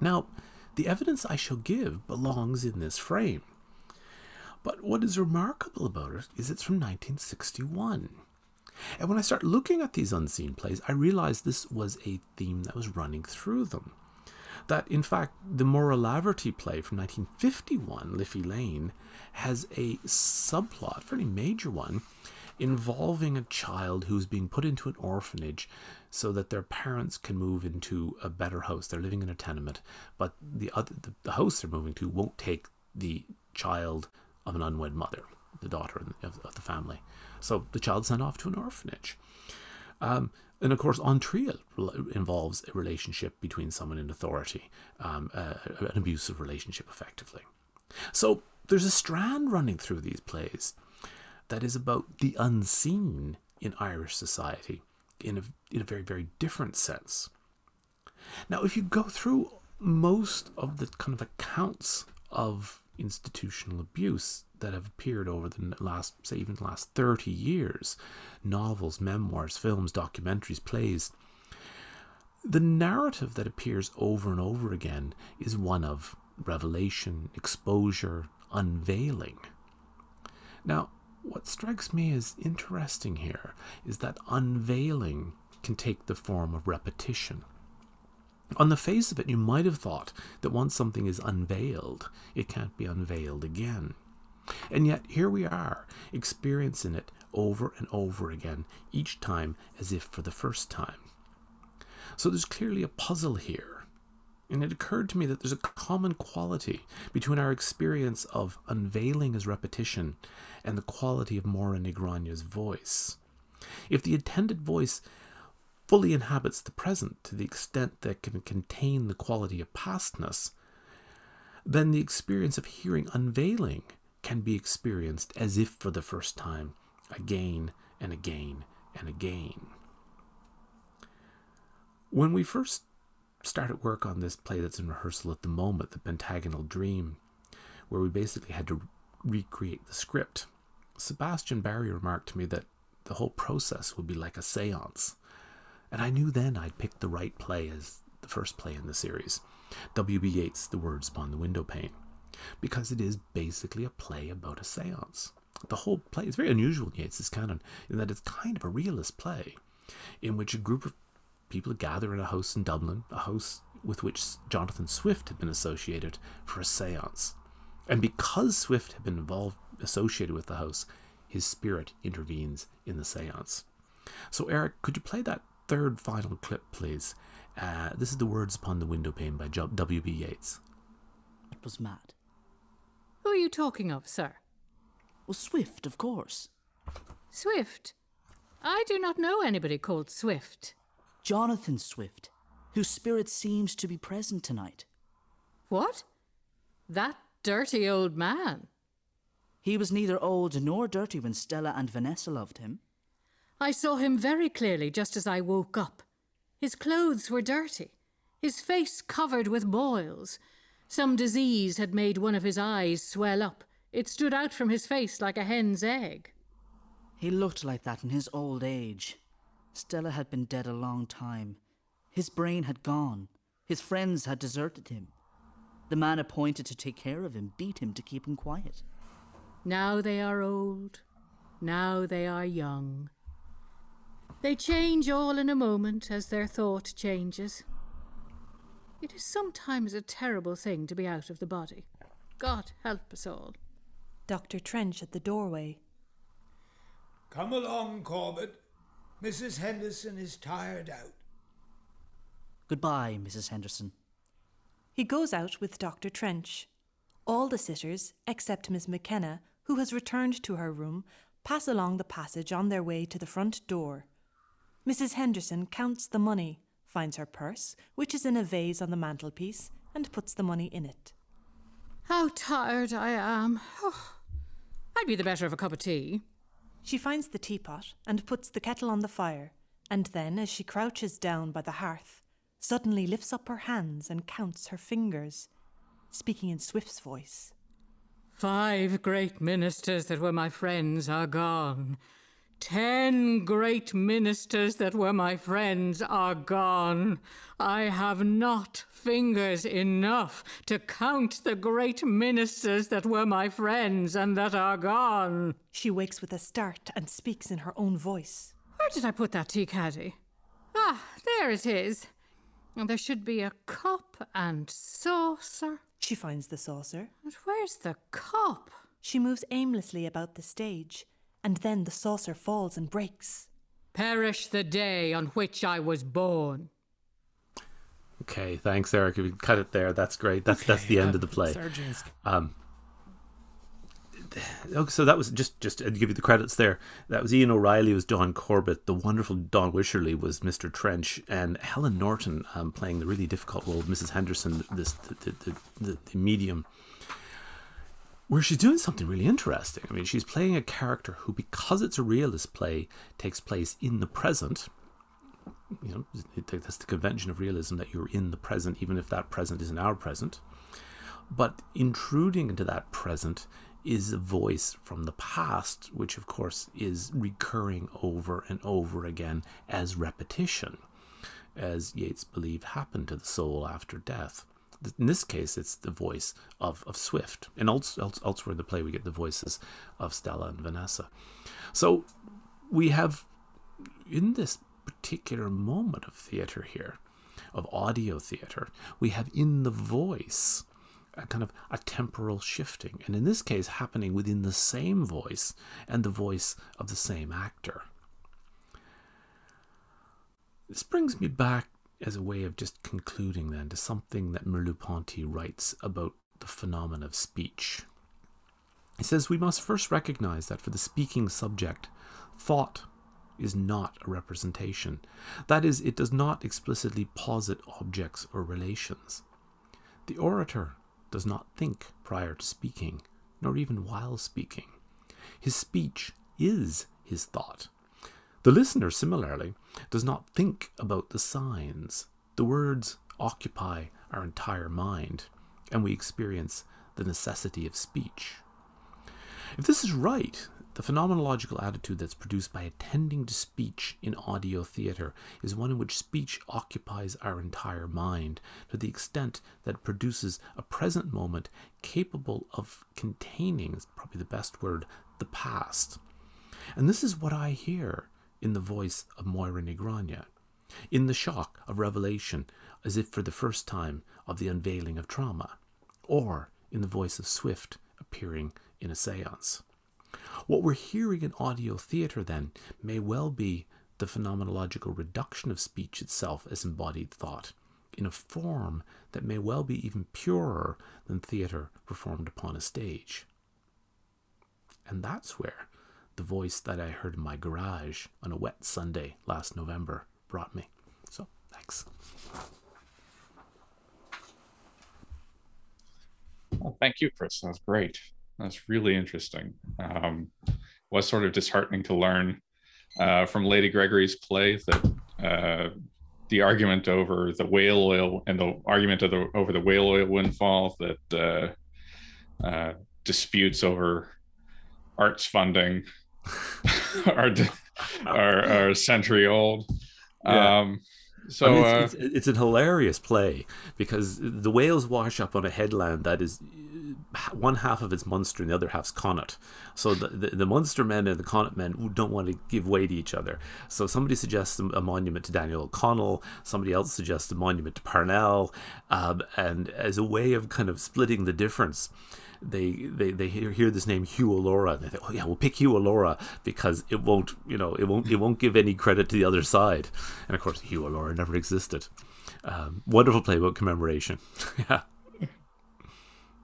Now, the evidence I shall give belongs in this frame. But what is remarkable about it is it's from 1961. And when I start looking at these unseen plays, I realize this was a theme that was running through them. That, in fact, the Maura Laverty play from 1951, Liffey Lane, has a subplot, fairly major one, involving a child who's being put into an orphanage so that their parents can move into a better house. They're living in a tenement, but the other the, the house they're moving to won't take the child of an unwed mother, the daughter of, of the family. So the child's sent off to an orphanage. Um, and of course, An Triail involves a relationship between someone in authority, um, uh, an abusive relationship, effectively. So there's a strand running through these plays that is about the unseen in Irish society in a, in a very, very different sense. Now, if you go through most of the kind of accounts of institutional abuse that have appeared over the last, say, even the last 30 years novels, memoirs, films, documentaries, plays. The narrative that appears over and over again is one of revelation, exposure, unveiling. Now, what strikes me as interesting here is that unveiling can take the form of repetition. On the face of it, you might have thought that once something is unveiled, it can't be unveiled again. And yet, here we are, experiencing it over and over again, each time as if for the first time. So there's clearly a puzzle here. And it occurred to me that there's a common quality between our experience of unveiling as repetition and the quality of Maura Ní voice. If the intended voice fully inhabits the present to the extent that can contain the quality of pastness, then the experience of hearing unveiling can be experienced as if for the first time, again and again and again. When we first started work on this play that's in rehearsal at the moment, The Pentagonal Dream, where we basically had to recreate the script, Sebastian Barry remarked to me that the whole process would be like a seance. And I knew then I'd picked the right play as the first play in the series. W.B. Yeats' The Words Upon the Window Pane because it is basically a play about a seance. The whole play is very unusual in Yeats' canon in that it's kind of a realist play in which a group of people gather in a house in Dublin, a house with which Jonathan Swift had been associated for a seance. And because Swift had been involved, associated with the house, his spirit intervenes in the seance. So, Eric, could you play that third final clip, please? Uh, this is The Words Upon the Window Pane by W.B. Yeats. It was mad. Who are you talking of, sir? Well, Swift, of course. Swift? I do not know anybody called Swift. Jonathan Swift, whose spirit seems to be present tonight. What? That dirty old man? He was neither old nor dirty when Stella and Vanessa loved him. I saw him very clearly just as I woke up. His clothes were dirty, his face covered with boils, some disease had made one of his eyes swell up. It stood out from his face like a hen's egg. He looked like that in his old age. Stella had been dead a long time. His brain had gone. His friends had deserted him. The man appointed to take care of him beat him to keep him quiet. Now they are old. Now they are young. They change all in a moment as their thought changes. It is sometimes a terrible thing to be out of the body. God help us all. Dr. Trench at the doorway. Come along, Corbett. Mrs. Henderson is tired out. Goodbye, Mrs. Henderson. He goes out with Dr. Trench. All the sitters, except Miss McKenna, who has returned to her room, pass along the passage on their way to the front door. Mrs. Henderson counts the money, finds her purse, which is in a vase on the mantelpiece, and puts the money in it. How tired I am. Oh, I'd be the better of a cup of tea. She finds the teapot and puts the kettle on the fire, and then, as she crouches down by the hearth, suddenly lifts up her hands and counts her fingers, speaking in Swift's voice. Five great ministers that were my friends are gone. Ten great ministers that were my friends are gone. I have not fingers enough to count the great ministers that were my friends and that are gone. She wakes with a start and speaks in her own voice. Where did I put that tea caddy? Ah, there it is. And there should be a cup and saucer. She finds the saucer. But where's the cup? She moves aimlessly about the stage, and then the saucer falls and breaks. Perish the day on which I was born. Okay, thanks, Eric. If you cut it there, that's great. That's that's the end uh, of the play. Sergeants. Um, okay, so that was just just to give you the credits there. That was Ian O'Reilly was Don Corbett. The wonderful Don Wycherley was Mr. Trench, and Helen Norton um, playing the really difficult role of Mrs. Henderson, this the the, the, the, the medium. Where she's doing something really interesting. I mean, she's playing a character who, because it's a realist play, takes place in the present. You know, that's the convention of realism that you're in the present, even if that present isn't our present. But intruding into that present is a voice from the past, which of course is recurring over and over again as repetition, as Yeats believed happened to the soul after death. In this case, it's the voice of, of Swift. And elsewhere in the play, we get the voices of Stella and Vanessa. So we have, in this particular moment of theatre here, of audio theatre, we have in the voice a kind of a temporal shifting, and in this case, happening within the same voice and the voice of the same actor. This brings me back as a way of just concluding then to something that Merleau-Ponty writes about the phenomenon of speech. He says we must first recognize that for the speaking subject, thought is not a representation. That is, it does not explicitly posit objects or relations. The orator does not think prior to speaking, nor even while speaking. His speech is his thought. The listener, similarly, does not think about the signs. The words occupy our entire mind, and we experience the necessity of speech. If this is right, the phenomenological attitude that's produced by attending to speech in audio theatre is one in which speech occupies our entire mind to the extent that it produces a present moment capable of containing, is probably the best word, the past. And this is what I hear in the voice of Maura Ghráinne, in the shock of revelation, as if for the first time of the unveiling of trauma, or in the voice of Swift appearing in a seance. What we're hearing in audio theatre, then, may well be the phenomenological reduction of speech itself as embodied thought, in a form that may well be even purer than theatre performed upon a stage. And that's where the voice that I heard in my garage on a wet Sunday last November brought me. So, thanks. Well, thank you, Chris. That's great. That's really interesting. Um, was sort of disheartening to learn uh, from Lady Gregory's play that uh, the argument over the whale oil and the argument the, over the whale oil windfall that uh, uh disputes over arts funding are, are, are a century old. Yeah. Um, so I mean, uh, it's, it's, it's an hilarious play because the whales wash up on a headland that is one half of it's Munster and the other half's Connaught. So the, the, the Munster men and the Connaught men don't want to give way to each other. So somebody suggests a monument to Daniel O'Connell, somebody else suggests a monument to Parnell, um, and as a way of kind of splitting the difference, they they, they hear, hear this name Hugh O'Lorrha and they think, oh yeah, we'll pick Hugh O'Lorrha because it won't you know it won't it won't give any credit to the other side. And of course, Hugh O'Lorrha never existed. Um, wonderful play about commemoration. yeah.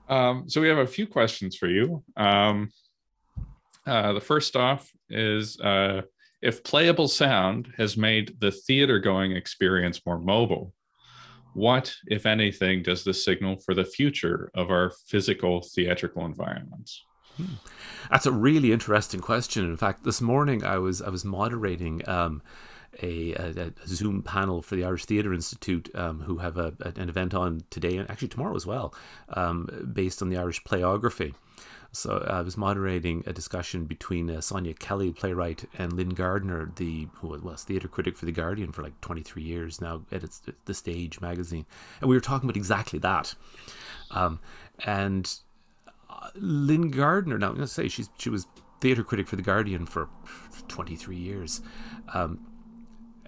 Um, so we have a few questions for you. Um, uh, the first off is uh, If playable sound has made the theater going experience more mobile, what, if anything, does this signal for the future of our physical theatrical environments? Hmm. That's a really interesting question. In fact, this morning I was I was moderating um, a, a, a, Zoom panel for the Irish Theatre Institute, um, who have a, an event on today and actually tomorrow as well, um, based on the Irish playography. So I was moderating a discussion between uh, Sonya Kelly, playwright, and Lyn Gardner, the who was theatre critic for the Guardian for like 23 years now, edits the Stage magazine, and we were talking about exactly that. Um, and uh, Lyn Gardner, now I'm going to say she's she was theatre critic for the Guardian for 23 years. Um,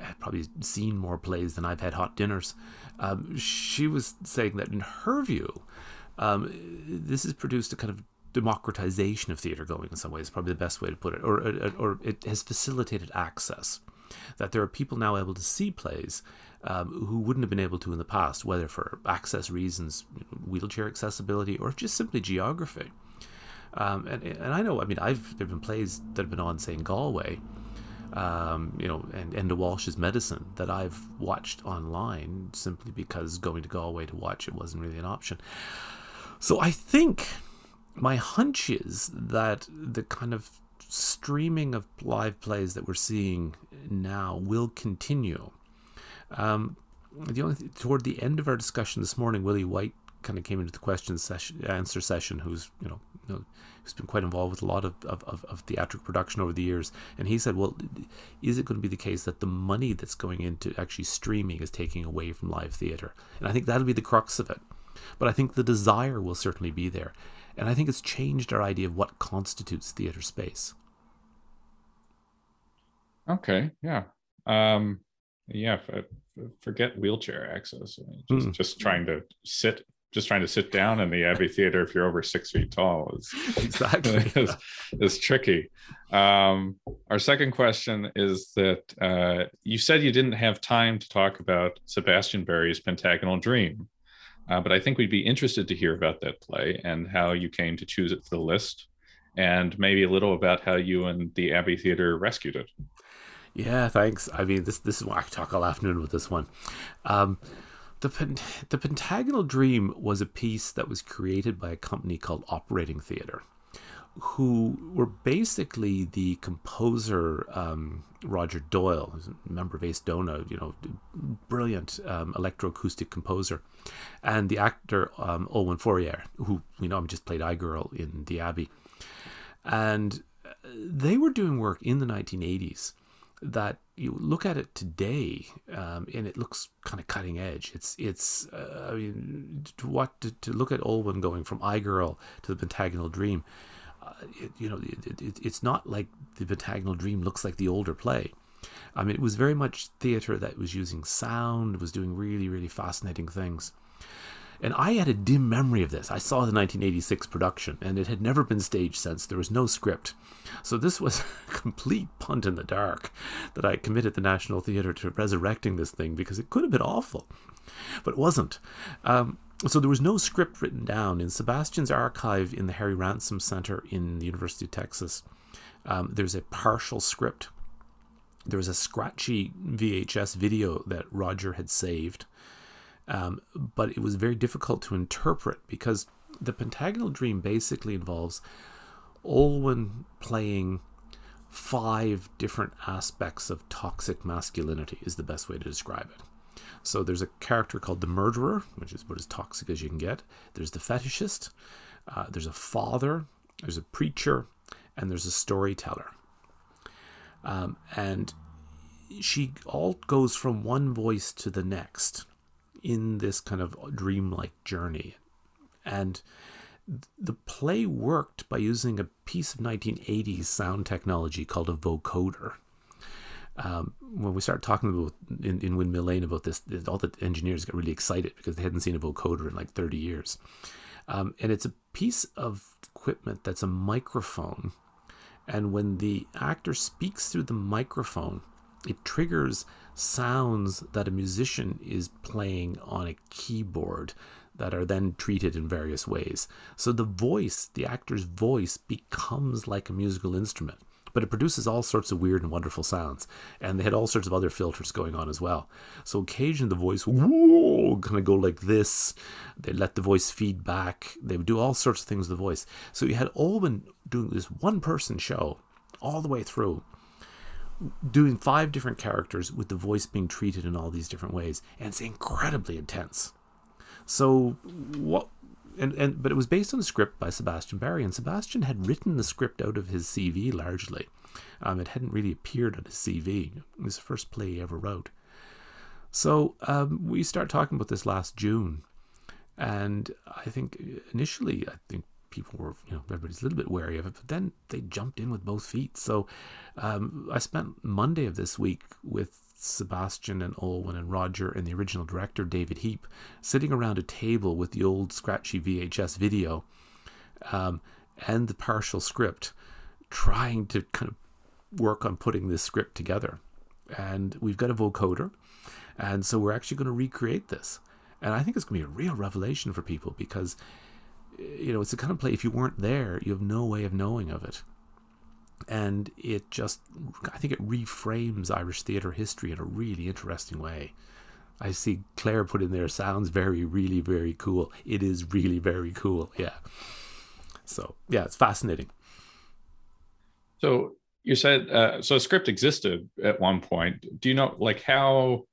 had probably seen more plays than I've had hot dinners. Um, she was saying that in her view, um, this has produced a kind of democratization of theater going in some ways, probably the best way to put it, or, or, it has facilitated access. That there are people now able to see plays um, who wouldn't have been able to in the past, whether for access reasons, wheelchair accessibility, or just simply geography. Um, and, and I know, I mean, I've there have been plays that have been on, say, in Galway, um, you know, and Enda Walsh's Medicine that I've watched online simply because going to Galway to watch it wasn't really an option. So I think my hunch is that the kind of streaming of live plays that we're seeing now will continue. Um, the only th- toward the end of our discussion this morning, Willie White kind of came into the question session, answer session, who's you know, you know who's been quite involved with a lot of, of, of, of theatrical production over the years, and he said, well, is it going to be the case that the money that's going into actually streaming is taking away from live theater? And I think that'll be the crux of it. But I think the desire will certainly be there. And I think it's changed our idea of what constitutes theater space. Okay, yeah. Um, yeah, forget wheelchair access. Just, mm. just trying to sit just trying to sit down in the Abbey Theater if you're over six feet tall is exactly is, is tricky. Um, our second question is that uh, you said you didn't have time to talk about Sebastian Barry's Pentagonal Dream, uh, but I think we'd be interested to hear about that play and how you came to choose it for the list, and maybe a little about how you and the Abbey Theatre rescued it. Yeah, thanks. I mean, this this is why I talk all afternoon with this one. Um, the Pent- the Pentagonal Dream was a piece that was created by a company called Operating Theatre who were basically the composer um, Roger Doyle, who's a member of Aosdána, you know, brilliant um, electroacoustic composer, and the actor um, Olwen Fouéré, who you know just played iGirl in The Abbey, and they were doing work in the 1980s that you look at it today um, and it looks kind of cutting edge. It's it's uh, I mean to what to, to, look at Olwen going from iGirl to the Pentagonal Dream it, you know, it, it, it's not like the Pentagonal Dream looks like the older play. I mean, it was very much theater that was using sound, was doing really, really fascinating things. And I had a dim memory of this. I saw the 1986 production, and it had never been staged since. There was no script. So this was a complete punt in the dark that I committed the National Theatre to resurrecting this thing because it could have been awful, but it wasn't. Um, so there was no script written down in Sebastian's archive in the Harry Ransom Center in the University of Texas. Um, there's a partial script. There was a scratchy VHS video that Roger had saved, um, but it was very difficult to interpret because the Pentagonal Dream basically involves Olwen playing five different aspects of toxic masculinity is the best way to describe it. So there's a character called the murderer, which is about as toxic as you can get. There's the fetishist. Uh, there's a father. There's a preacher, and there's a storyteller. Um, and she all goes from one voice to the next in this kind of dreamlike journey. And the play worked by using a piece of 1980s sound technology called a vocoder um, when we started talking about in, in Windmill Lane about this, all the engineers got really excited because they hadn't seen a vocoder in like 30 years. Um, and it's a piece of equipment that's a microphone. And when the actor speaks through the microphone, it triggers sounds that a musician is playing on a keyboard that are then treated in various ways. So the voice, the actor's voice, becomes like a musical instrument but it produces all sorts of weird and wonderful sounds. And they had all sorts of other filters going on as well. So occasionally the voice would kind of go like this. They let the voice feed back. They would do all sorts of things with the voice. So you had Olwen doing this one person show all the way through, doing five different characters with the voice being treated in all these different ways. And it's incredibly intense. So what and, and but it was based on a script by Sebastian Barry, and Sebastian had written the script out of his CV largely. Um, it hadn't really appeared on his CV. It was the first play he ever wrote. So um, we start talking about this last June, and I think initially I think people were you know everybody's a little bit wary of it, but then they jumped in with both feet. So um, I spent Monday of this week with Sebastian and Olwen and Roger and the original director David Heap sitting around a table with the old scratchy VHS video um, and the partial script, trying to kind of work on putting this script together. And we've got a vocoder, and so we're actually going to recreate this. And I think it's going to be a real revelation for people because, you know, it's the kind of play, if you weren't there, you have no way of knowing of it. And it just i think it reframes irish theatre history in a really interesting way. I see claire put in there sounds very really very cool. It is really very cool yeah. So yeah it's fascinating. So you said uh, so a script existed at one point. Do you know like how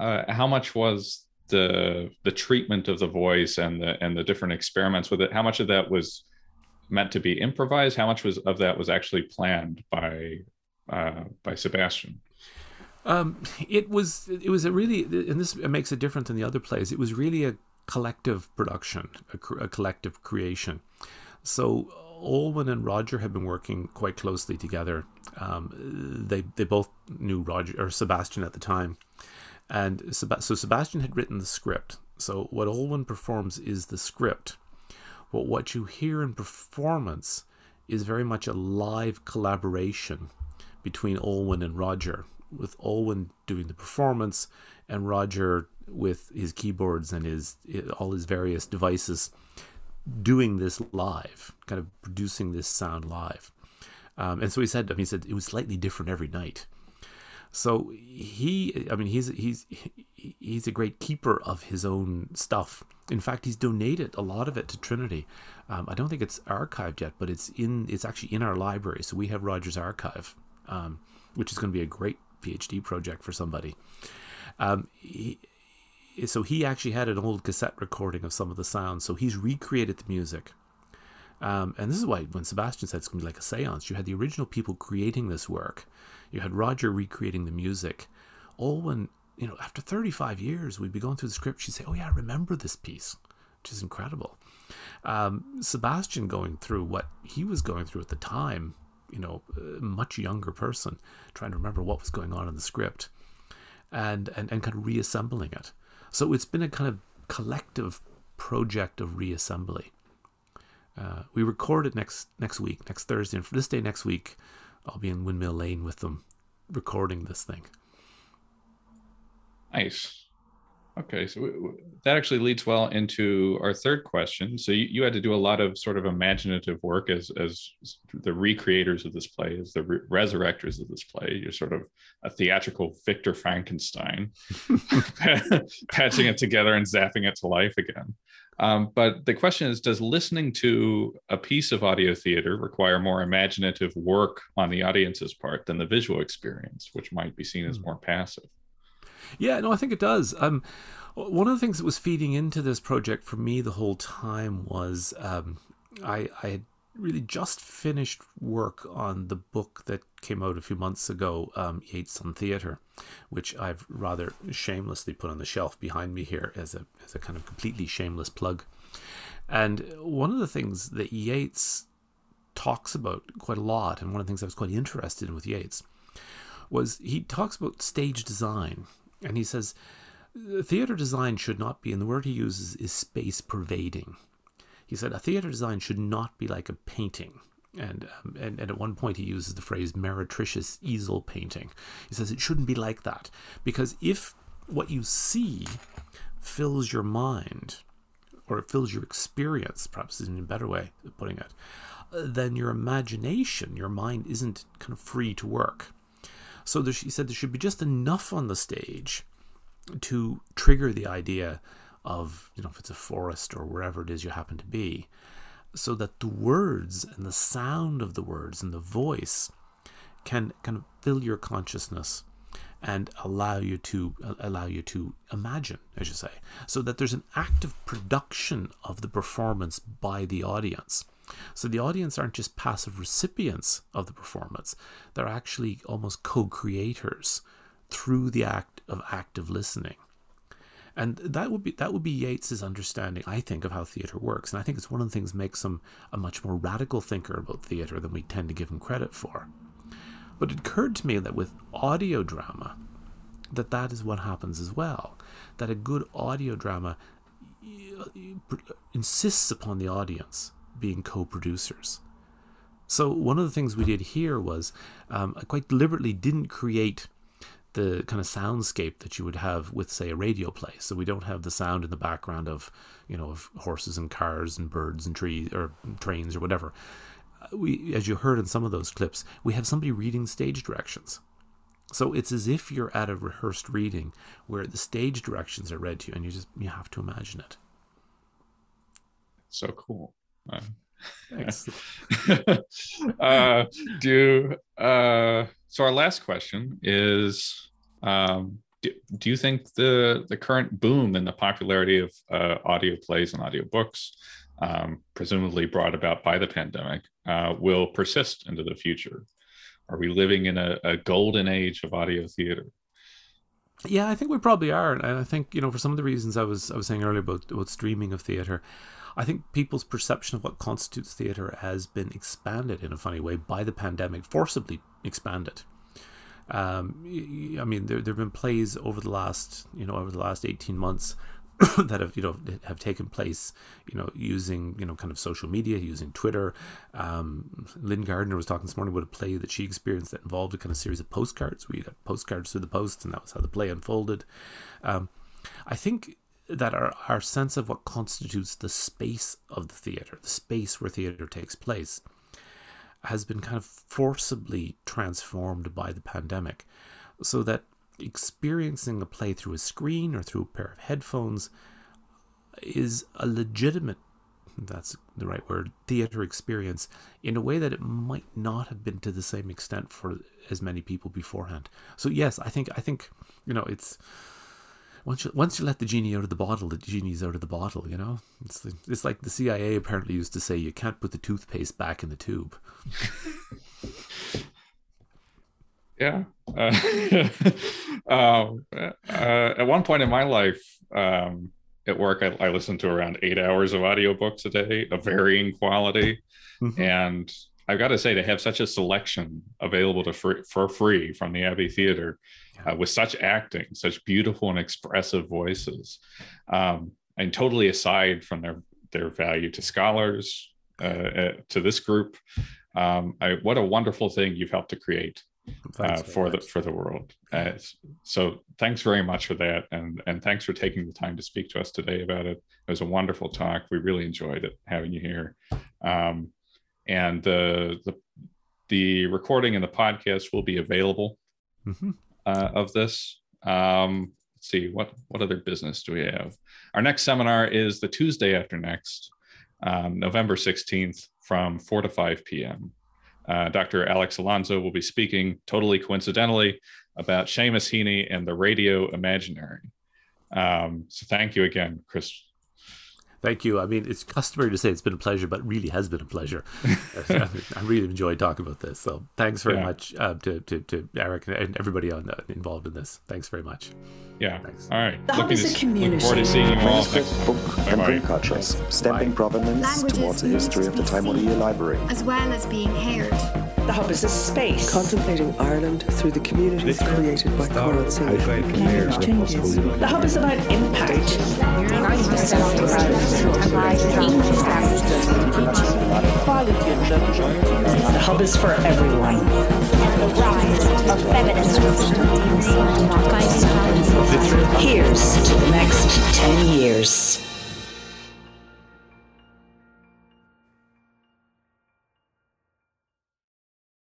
uh, how much was the the treatment of the voice and the and the different experiments with it how much of that was meant to be improvised? How much was of that was actually planned by uh, by Sebastian? Um, it was it was a really and this makes it different than the other plays. It was really a collective production, a, a collective creation. So Olwen and Roger had been working quite closely together. Um, they they both knew Roger or Sebastian at the time, and so Sebastian had written the script. So what Olwen performs is the script but what you hear in performance is very much a live collaboration between Olwen and Roger, with Olwen doing the performance and Roger with his keyboards and his all his various devices doing this live, kind of producing this sound live. Um, and so he said, I mean, he said it was slightly different every night. So he, I mean, he's he's he's a great keeper of his own stuff. In fact, he's donated a lot of it to Trinity. Um, I don't think it's archived yet, but it's in it's actually in our library. So we have Roger's archive, um, which is going to be a great PhD project for somebody. Um, he, so he actually had an old cassette recording of some of the sounds. So he's recreated the music. Um, and this is why when Sebastian said it's going to be like a seance, you had the original people creating this work. You had Roger recreating the music. Olwen you know, after 35 years, we'd be going through the script. She'd say, Oh, yeah, I remember this piece, which is incredible. Um, Sebastian going through what he was going through at the time, you know, much younger person, trying to remember what was going on in the script and, and, and kind of reassembling it. So it's been a kind of collective project of reassembly. Uh, we record it next next week, next Thursday, and for this day next week, I'll be in Windmill Lane with them, recording this thing. Nice. Okay, so that actually leads well into our third question. So you, you had to do a lot of sort of imaginative work as as the recreators of this play, as the re- resurrectors of this play. You're sort of a theatrical Victor Frankenstein, patching it together and zapping it to life again. Um, but the question is, does listening to a piece of audio theater require more imaginative work on the audience's part than the visual experience, which might be seen as hmm. more passive? Yeah, no, I think it does. Um, one of the things that was feeding into this project for me the whole time was um, I, I had really just finished work on the book that came out a few months ago, um, Yeats on Theatre, which I've rather shamelessly put on the shelf behind me here as a, as a kind of completely shameless plug. And one of the things that Yeats talks about quite a lot, and one of the things I was quite interested in with Yeats, was he talks about stage design and he says, theater design should not be, and the word he uses is space pervading. He said, a theater design should not be like a painting. And, um, and, and at one point he uses the phrase meretricious easel painting. He says it shouldn't be like that. Because if what you see fills your mind, or it fills your experience, perhaps is a better way of putting it, then your imagination, your mind isn't kind of free to work. So there, she said there should be just enough on the stage to trigger the idea of, you know, if it's a forest or wherever it is you happen to be, so that the words and the sound of the words and the voice can kind of fill your consciousness and allow you to allow you to imagine, as you say, so that there's an active production of the performance by the audience. So the audience aren't just passive recipients of the performance; they're actually almost co-creators through the act of active listening. And that would be that would be Yeats's understanding, I think, of how theatre works. And I think it's one of the things makes him a much more radical thinker about theatre than we tend to give him credit for. But it occurred to me that with audio drama, that that is what happens as well. That a good audio drama insists upon the audience being co-producers. So one of the things we did here was um, I quite deliberately didn't create the kind of soundscape that you would have with say a radio play so we don't have the sound in the background of you know of horses and cars and birds and trees or trains or whatever we, as you heard in some of those clips, we have somebody reading stage directions. So it's as if you're at a rehearsed reading where the stage directions are read to you, and you just you have to imagine it. So cool. Uh, Thanks. uh, do uh, so. Our last question is: um, do, do, you think the the current boom in the popularity of uh, audio plays and audio books um, presumably brought about by the pandemic, uh, will persist into the future? Are we living in a, a, golden age of audio theater? Yeah, I think we probably are, and I think you know for some of the reasons I was I was saying earlier about about streaming of theater. I think people's perception of what constitutes theater has been expanded in a funny way by the pandemic, forcibly expanded. Um, I mean, there there have been plays over the last you know over the last eighteen months that have you know have taken place you know using you know kind of social media using twitter. Um, Lyn Gardner was talking this morning about a play that she experienced that involved a kind of series of postcards you got postcards through the post and that was how the play unfolded. Um, i think that our, our sense of what constitutes the space of the theater the space where theater takes place has been kind of forcibly transformed by the pandemic so that experiencing a play through a screen or through a pair of headphones is a legitimate that's the right word theater experience in a way that it might not have been to the same extent for as many people beforehand. So yes i think i think you know it's once you, once you let the genie out of the bottle the genie's out of the bottle you know it's it's like the cia apparently used to say you can't put the toothpaste back in the tube yeah. Uh, um, uh, at one point in my life, um, at work, I, I, listened to around eight hours of audiobooks a day of varying quality. Mm-hmm. And I've got to say, to have such a selection available to free, for free from the Abbey Theater uh, with such acting, such beautiful and expressive voices, um, and totally aside from their, their value to scholars, uh, uh to this group, um, I, what a wonderful thing you've helped to create uh, for much. the for the world. Uh, so thanks very much for that, and and thanks for taking the time to speak to us today about it. It was a wonderful talk. We really enjoyed it having you here, um, and the the the recording and the podcast will be available mm-hmm. uh, of this. Um, let's see what what other business do we have. Our next seminar is the Tuesday after next, um, November sixteenth, from four to five p.m. Uh, Dr. Alex Alonso will be speaking totally coincidentally about Seamus Heaney and the radio imaginary. Um, so thank you again, Chris. Thank you. I mean, it's customary to say it's been a pleasure, but really has been a pleasure. I really enjoyed talking about this. So thanks very yeah. much uh, to, to, to Eric and everybody on, uh, involved in this. Thanks very much. Yeah. Thanks. All right. The Hub is a community. Look forward to seeing you all next book and print cultures, stamping provenance Languages towards a history of the Taimuriya library. As well as being heard. The Hub is a space. Contemplating Ireland through the communities created by Coral Sea. The Hub is about impact. The Hub is for everyone. The rise of feminism. Here's to the next 10 years.